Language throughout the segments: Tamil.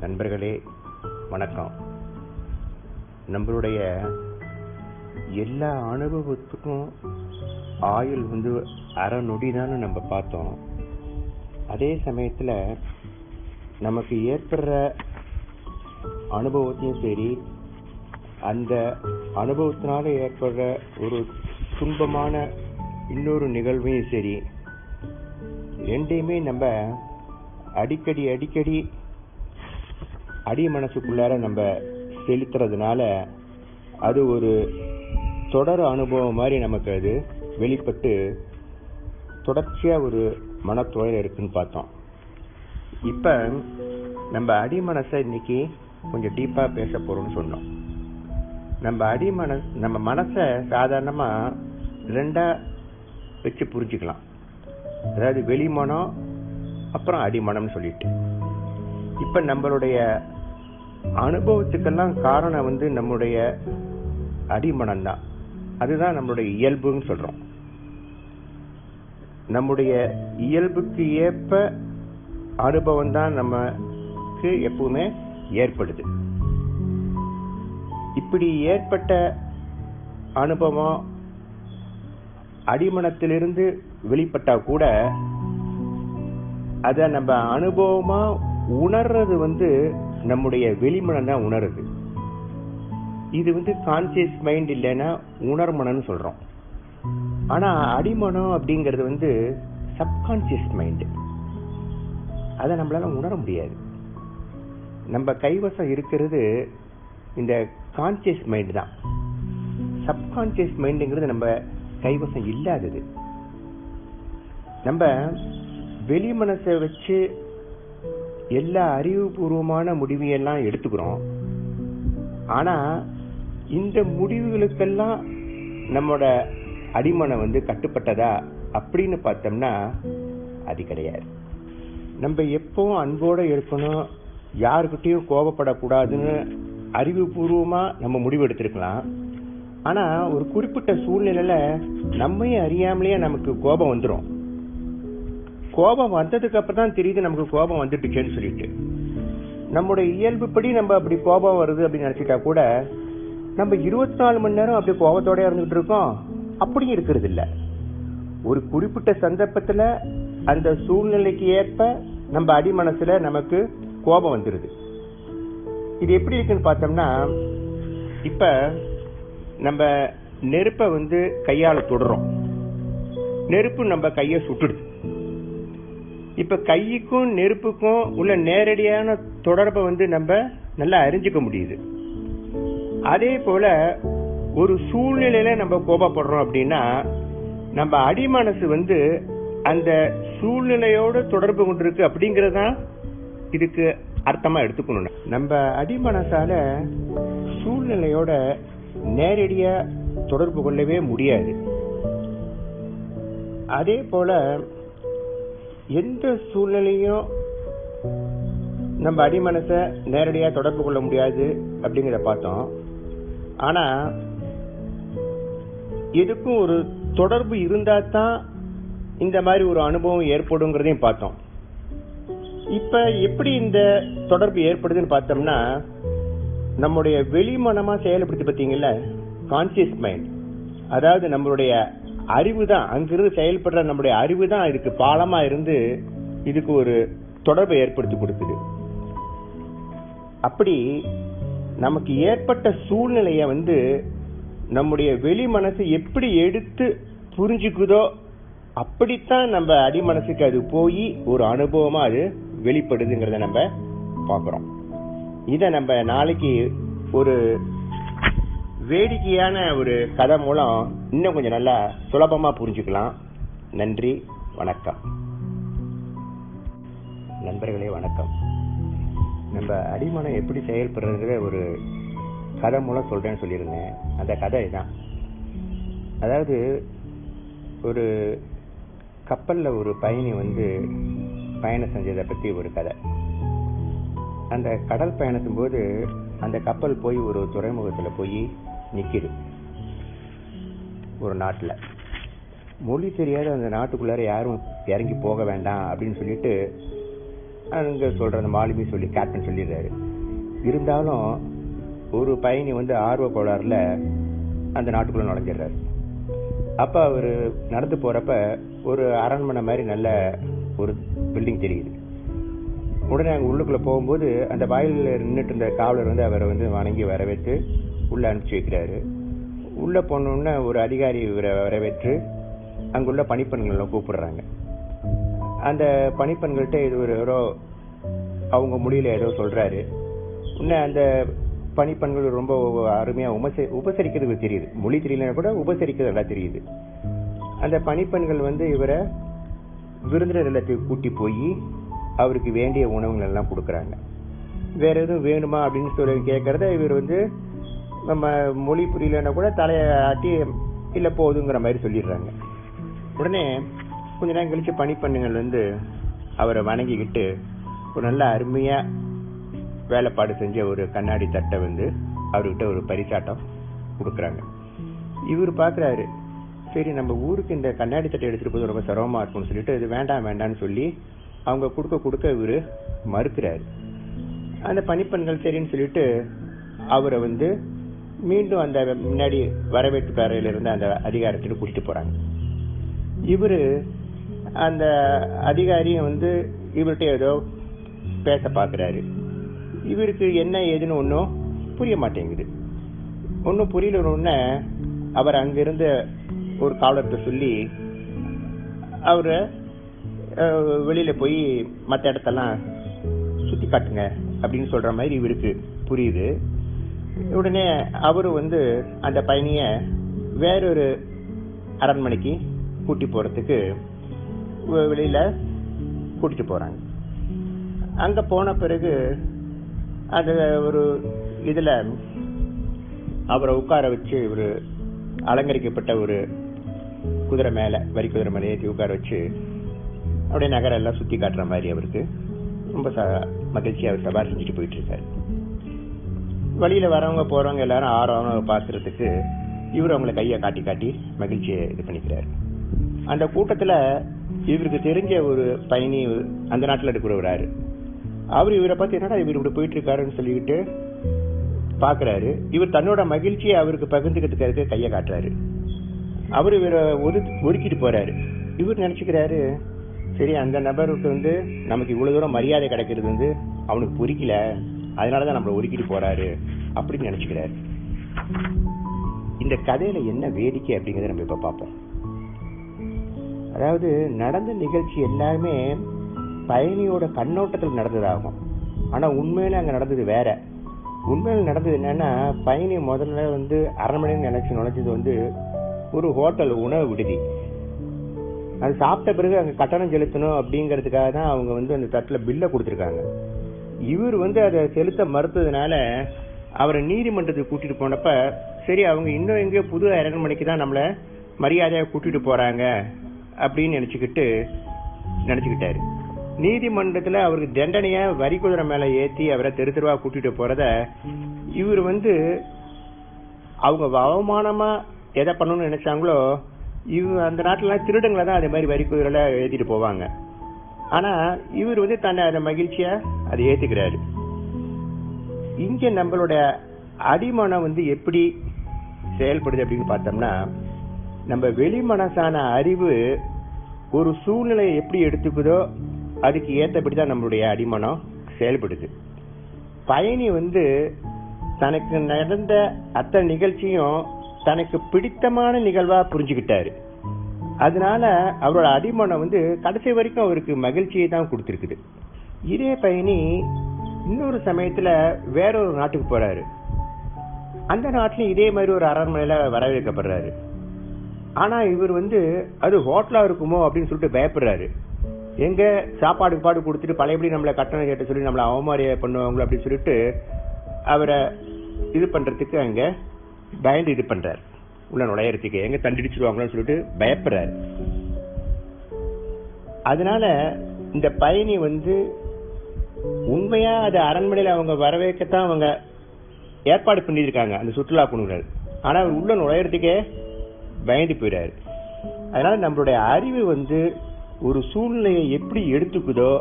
நண்பர்களே வணக்கம். நம்மளுடைய எல்லா அனுபவத்துக்கும் ஆயுள் வந்து அரை நொடி நம்ம பார்த்தோம். அதே சமயத்தில் நமக்கு ஏற்படுற அனுபவத்தையும் சரி அந்த அனுபவத்தினால ஏற்படுற ஒரு துன்பமான இன்னொரு நிகழ்வையும் சரி ரெண்டையுமே நம்ம அடிக்கடி அடிக்கடி அடி மனசுக்குள்ளார நம்ம செலுத்துறதுனால அது ஒரு தொடர் அனுபவம் மாதிரி நமக்கு அது வெளிப்பட்டு தொடர்ச்சியாக ஒரு மனத்துறையில் இருக்குன்னு பார்த்தோம். இப்போ நம்ம அடி மனசை இன்னைக்கு கொஞ்சம் டீப்பாக பேச போகிறோம்னு சொன்னோம். நம்ம அடி மன நம்ம மனசை சாதாரணமாக ரெண்டாக வச்சு புரிஞ்சுக்கலாம். அதாவது வெளிமனம் அப்புறம் அடிமனம்னு சொல்லிட்டு. இப்போ நம்மளுடைய அனுபவத்துக்கெல்லாம் காரணம் வந்து நம்முடைய அடிமனம் தான் அதுதான் நம்மளுடைய இயல்புன்னு சொல்கிறோம் நம்முடைய இயல்புக்கு ஏற்ப அனுபவம் தான் நமக்கு எப்பவுமே ஏற்படுது. இப்படி ஏற்பட்ட அனுபவம் அடிமனத்திலிருந்து வெளிப்பட்டா கூட அதை நம்ம அனுபவமாக உணர்றது வந்து நம்முடைய வெளிமனம் தான் உணருது. இது வந்து கான்சியஸ் மைண்ட் இல்லைன்னா உணர்மனம்னு சொல்கிறோம் ஆனால் அடிமனம் அப்படிங்கிறது வந்து சப்கான்சியஸ் மைண்டு அதை நம்மளால் உணர முடியாது. நம்ம கைவசம் இருக்கிறது இந்த கான்சியஸ் மைண்டு தான். சப்கான்சியஸ் மைண்டுங்கிறது நம்ம கைவசம் இல்லாதது. நம்ம வெளி மனசை வச்சு எல்லா அறிவுபூர்வமான முடிவையெல்லாம் எடுத்துக்கிறோம். ஆனா இந்த முடிவுகளுக்கெல்லாம் நம்மளோட அடிமனை வந்து கட்டுப்பட்டதா அப்படின்னு பார்த்தோம்னா அது கிடையாது. நம்ம எப்பவும் அன்போடு இருக்கணும் யாருக்கிட்டையும் கோபப்படக்கூடாதுன்னு அறிவுபூர்வமாக நம்ம முடிவு எடுத்திருக்கலாம். ஆனால் ஒரு குறிப்பிட்ட சூழ்நிலையில் நம்மையும் அறியாமலேயே நமக்கு கோபம் வந்துடும் கோபம் வந்ததுக்கு அப்புறம் தான் தெரியுது நமக்கு கோபம் வந்துட்டுச்சேன்னு சொல்லிட்டு. நம்முடைய இயல்புப்படி நம்ம அப்படி கோபம் வருது அப்படின்னு நினைச்சிட்டா கூட நம்ம இருபத்தி நாலு மணி நேரம் அப்படி கோபத்தோட இருந்துகிட்டு இருக்கோம். அப்படியும் இருக்கிறது இல்லை. ஒரு குறிப்பிட்ட சந்தர்ப்பத்துல அந்த சூழ்நிலைக்கு ஏற்ப நம்ம அடி நமக்கு கோபம் வந்துருது. இது எப்படி இருக்குன்னு பார்த்தோம்னா இப்ப நம்ம நெருப்பை வந்து கையால தொடுறோம். நெருப்பு நம்ம கையை சுட்டுடுது. இப்ப கைக்கும் நெருப்புக்கும் உள்ள நேரடியான தொடர்பை வந்து நம்ம நல்லா அறிஞ்சுக்க முடியுது. அதே போல ஒரு சூழ்நிலையில நம்ம கோபப்படுறோம் அப்படின்னா நம்ம அடிமனசு வந்து அந்த சூழ்நிலையோட தொடர்பு கொண்டிருக்கு அப்படிங்கறதான் இதுக்கு அர்த்தமா எடுத்துக்கணும் நம்ம அடிமனசால சூழ்நிலையோட நேரடியா தொடர்பு கொள்ளவே முடியாது. அதே போல எந்த சூழ்நிலையும் நம்ம அடிமனச நேரடியாக தொடர்பு கொள்ள முடியாது அப்படிங்கிறத பார்த்தோம். ஆனால் எதுக்கும் ஒரு தொடர்பு இருந்தால் தான் இந்த மாதிரி ஒரு அனுபவம் ஏற்படுங்கிறதையும் பார்த்தோம். இப்போ எப்படி இந்த தொடர்பு ஏற்படுதுன்னு பார்த்தோம்னா நம்முடைய வெளிமனமாக செயல்படுத்தி பார்த்தீங்கல்ல கான்சியஸ் மைண்ட் அதாவது நம்மளுடைய அறிவு தான் அங்கிருந்து செயல்படுற நம்முடைய அறிவு தான் இதுக்கு பாலமா இருந்து இதுக்கு ஒரு தொடர்பை ஏற்படுத்தி கொடுக்குது. அப்படி நமக்கு ஏற்பட்ட சூழ்நிலைய வந்து நம்முடைய வெளி மனசு எப்படி எடுத்து புரிஞ்சுக்குதோ அப்படித்தான் நம்ம அடி மனசுக்கு அது போய் ஒரு அனுபவமா அது வெளிப்படுதுங்கிறத நம்ம பார்க்குறோம். இதை நம்ம நாளைக்கு ஒரு வேடிக்கையான ஒரு கதை மூலம் இன்னும் கொஞ்சம் நல்லா சுலபமாக புரிஞ்சுக்கலாம். நன்றி வணக்கம். நண்பர்களே வணக்கம். நம்ம அடிமனம் எப்படி செயல்படுறதுங்கிற ஒரு கதை மூலம் சொல்றேன்னு சொல்லியிருந்தேன். அந்த கதை தான் அதாவது ஒரு கப்பல்ல ஒரு பயணி வந்து பயணம் செஞ்சதை பற்றி ஒரு கதை. அந்த கடல் பயணத்தும் போது அந்த கப்பல் போய் ஒரு துறைமுகத்தில் போய் நிற்கிது ஒரு நாட்டில். மொழி தெரியாத அந்த நாட்டுக்குள்ளார யாரும் இறங்கி போக வேண்டாம் அப்படின்னு சொல்லிட்டு அங்கே சொல்கிற அந்த மாலுமி சொல்லி கேப்டன் சொல்லிடுறாரு. இருந்தாலும் ஒரு பயணி வந்து ஆர்வ கோளாறில் அந்த நாட்டுக்குள்ளே நுழைஞ்சிடுறாரு. அப்போ அவர் நடந்து போகிறப்ப ஒரு அரண்மனை மாதிரி நல்ல ஒரு பில்டிங் தெரியுது. உடனே அங்கே உள்ளுக்குள்ளே போகும்போது அந்த வாயிலில் நின்றுட்டு இருந்த காவலர் வந்து அவரை வந்து வணங்கி வரவேற்று உள்ளே அனுப்பிச்சி வைக்கிறாரு. உள்ளே போனோடனே ஒரு அதிகாரி இவரை வரவேற்று அங்குள்ள பணிப்பெண்களை கூப்பிடுறாங்க. அந்த பணிப்பெண்கள்கிட்ட இது ஒரு ஏதோ அவங்க முடியல ஏதோ சொல்கிறாரு இன்னும் அந்த பணிப்பெண்கள் ரொம்ப அருமையாக உபசரி உபசரிக்கிறது தெரியுது. மொழி தெரியலனா கூட உபசரிக்கிறது நல்லா தெரியுது. அந்த பணிப்பெண்கள் வந்து இவரை விருந்தினர் இல்லத்துக்கு கூட்டி போய் அவருக்கு வேண்டிய உணவுகள் எல்லாம் கொடுக்குறாங்க. வேற எதுவும் வேணுமா அப்படின்னு சொல்லி கேட்கறத இவர் வந்து நம்ம மொழி புரியலன்னா கூட தலையை ஆட்டி இல்லை போதுங்கிற மாதிரி சொல்லிடுறாங்க. உடனே கொஞ்ச நேரம் கழிச்சு பணிப்பெண்ணுங்கள் வந்து அவரை வணங்கிக்கிட்டு ஒரு நல்ல அருமையாக வேலைப்பாடு செஞ்ச ஒரு கண்ணாடி தட்டை வந்து அவர்கிட்ட ஒரு பரிசாட்டம் கொடுக்குறாங்க. இவர் பார்க்குறாரு சரி நம்ம ஊருக்கு இந்த கண்ணாடி தட்டை எடுத்துகிட்டு போது ரொம்ப சிரமமாக இருக்கும்னு சொல்லிட்டு இது வேண்டாம் வேண்டாம்னு சொல்லி அவங்க கொடுக்க கொடுக்க இவரு மறுக்கிறாரு. அந்த பணிப்பெண்கள் சரின்னு சொல்லிட்டு அவரை வந்து மீண்டும் அந்த முன்னாடி வரவேற்பு அறையில அந்த அதிகாரத்துக்கு கூட்டிட்டு போறாங்க. இவர் அந்த அதிகாரியும் வந்து இவர்கிட்ட ஏதோ பேச பார்க்குறாரு இவருக்கு என்ன ஏதுன்னு ஒன்றும் புரிய மாட்டேங்குது. ஒன்றும் புரியல உடனே அவர் அங்கிருந்த ஒரு காவலர்கிட்ட சொல்லி அவரை வெளியில் போய் மற்ற இடத்தெல்லாம் சுற்றி காட்டுங்க அப்படின்னு சொல்கிற மாதிரி இவருக்கு புரியுது. உடனே அவரு வந்து அந்த பயணிய வேறொரு அரண்மனைக்கு கூட்டி போறதுக்கு வெளியில் வெளியில கூட்டிட்டு போறாங்க. அங்க போன பிறகு அந்த ஒரு இதுல அவரை உட்கார வச்சு ஒரு அலங்கரிக்கப்பட்ட ஒரு குதிரை மேல வரி குதிரை மேலே ஏற்றி உட்கார வச்சு அப்படியே நகரம் எல்லாம் சுத்தி காட்டுற மாதிரி அவருக்கு. ரொம்ப ச- மகிழ்ச்சியா அவர் சவாரி செஞ்சுட்டு போயிட்டு இருக்காரு. வழியில வரவங்க போறவங்க எல்லாரும் ஆர்வம் பாக்குறதுக்கு இவர் அவங்கள கையை காட்டி காட்டி மகிழ்ச்சியை இது பண்ணிக்கிறாரு. அந்த கூட்டத்துல இவருக்கு தெரிஞ்ச ஒரு பயணி அந்த நாட்டில் இருக்கிறவராரு அவர் இவரை பார்த்து என்னடா இவர் இப்படி போயிட்டு இருக்காருன்னு சொல்லிக்கிட்டு பாக்குறாரு இவர் தன்னோட மகிழ்ச்சியை அவருக்கு பகிர்ந்துக்கிறதுக்கு கையை காட்டுறாரு. அவர் இவரை ஒரு ஒதுக்கிட்டு போறாரு. இவர் நினைச்சுக்கிறாரு சரி அந்த நபருக்கு வந்து நமக்கு இவ்வளவு தூரம் மரியாதை கிடைக்கிறது வந்து அவனுக்கு புரிக்கல. அதனாலதான் நம்மளை ஒதுக்கிட்டு போறாரு அப்படின்னு நினைச்சுக்கிறாரு. இந்த கதையில என்ன வேடிக்கை அப்படிங்கறத நம்ம இப்ப பார்ப்போம். அதாவது நடந்த நிகழ்ச்சி எல்லாருமே பயணியோட கண்ணோட்டத்தில் நடந்ததாகும். ஆனா உண்மையில அங்க நடந்தது வேற. உண்மையில் நடந்தது என்னன்னா பயணி முதல்ல வந்து அரண்மனைன்னு நினைச்சு நுழைஞ்சது வந்து ஒரு ஹோட்டல் உணவு விடுதி. அது சாப்பிட்ட பிறகு அங்கே கட்டணம் செலுத்தணும் அப்படிங்கிறதுக்காக தான் அவங்க வந்து அந்த தட்டில் பில்லை கொடுத்துருக்காங்க. இவர் வந்து அதை செலுத்த மறுத்ததுனால அவரை நீதிமன்றத்துக்கு கூட்டிட்டு போனப்ப சரி அவங்க இன்னும் எங்கேயோ புது அரண்மனைக்கு தான் நம்மளை மரியாதையாக கூட்டிட்டு போறாங்க அப்படின்னு நினச்சிக்கிட்டு நினச்சிக்கிட்டாரு. நீதிமன்றத்தில் அவருக்கு தண்டனையை வரி குதிரை மேலே ஏற்றி அவரை தெரு தெருவா கூட்டிட்டு போறத இவர் வந்து அவங்க அவமானமா எதை பண்ணணும்னு நினைச்சாங்களோ இவ அந்த நாட்டிலலாம் திருடங்களை தான் அதே மாதிரி வரி குதிரையில ஏற்றிட்டு போவாங்க. ஆனா இவர் வந்து தன்னை அந்த மகிழ்ச்சியா அதை ஏத்துக்கிறாரு. இங்க நம்மளோட அடிமனம் வந்து எப்படி செயல்படுது அப்படின்னு பார்த்தோம்னா நம்ம வெளி மனசான அறிவு ஒரு சூழ்நிலையை எப்படி எடுத்துக்குதோ அதுக்கு ஏற்றபடி தான் நம்மளுடைய அடிமனம் செயல்படுது. பயணி வந்து தனக்கு நடந்த அத்தனை நிகழ்ச்சியும் தனக்கு பிடித்தமான நிகழ்வா புரிஞ்சுக்கிட்டாரு. அதனால அவரோட அடிமனம் வந்து கடைசி வரைக்கும் அவருக்கு மகிழ்ச்சியை தான் கொடுத்துருக்குது. இதே பயணி இன்னொரு சமயத்துல வேற ஒரு நாட்டுக்கு போறாரு. அந்த நாட்டிலும் இதே மாதிரி ஒரு அரண்மனையில வரவேற்கப்படுறாரு. ஆனா இவர் வந்து அது ஹோட்டலா இருக்குமோ? அப்படின்னு சொல்லிட்டு பயப்படுறாரு. எங்க சாப்பாடு பாடு கொடுத்துட்டு பழையபடி நம்மளை கட்டணம் கேட்ட சொல்லி நம்மளை அவமாரிய பண்ணுவாங்களோ? அப்படின்னு சொல்லிட்டு அவரை இது பண்றதுக்கு அங்க பயந்து இது பண்றாரு. உள்ள நுழையறதுக்கு எங்க தண்டிடிச்சிருவாங்களோன்னு சொல்லிட்டு பயப்படுறாரு. அதனால இந்த பயணி வந்து உண்மையா அது அரண்மனையில அவங்க வரவேற்கத்தான் அவங்க ஏற்பாடு பண்ணியிருக்காங்க அந்த சுற்றுலா குழுவினர் ஆனா அவர் உள்ள நுழையறதுக்கே பயந்து போயிடாரு அதனால நம்மளுடைய அறிவு வந்து ஒரு சூழ்நிலையை எப்படி எடுத்துக்குதோ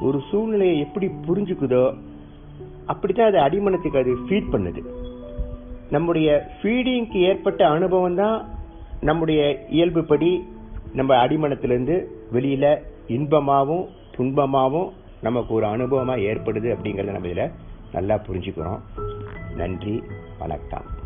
ஒரு சூழ்நிலையை எப்படி புரிஞ்சுக்குதோ அப்படித்தான் அது அடிமனத்துக்கு அது ஃபீட் பண்ணுது. நம்முடைய ஃபீடிங்க்கு ஏற்பட்ட அனுபவம் தான் நம்முடைய இயல்புப்படி நம்ம அடிமனத்திலேருந்து வெளியில் இன்பமாகவும் துன்பமாகவும் நமக்கு ஒரு அனுபவமாக ஏற்படுது அப்படிங்கிறத நம்ம இதில் நல்லா புரிஞ்சுக்கிறோம். நன்றி வணக்கம்.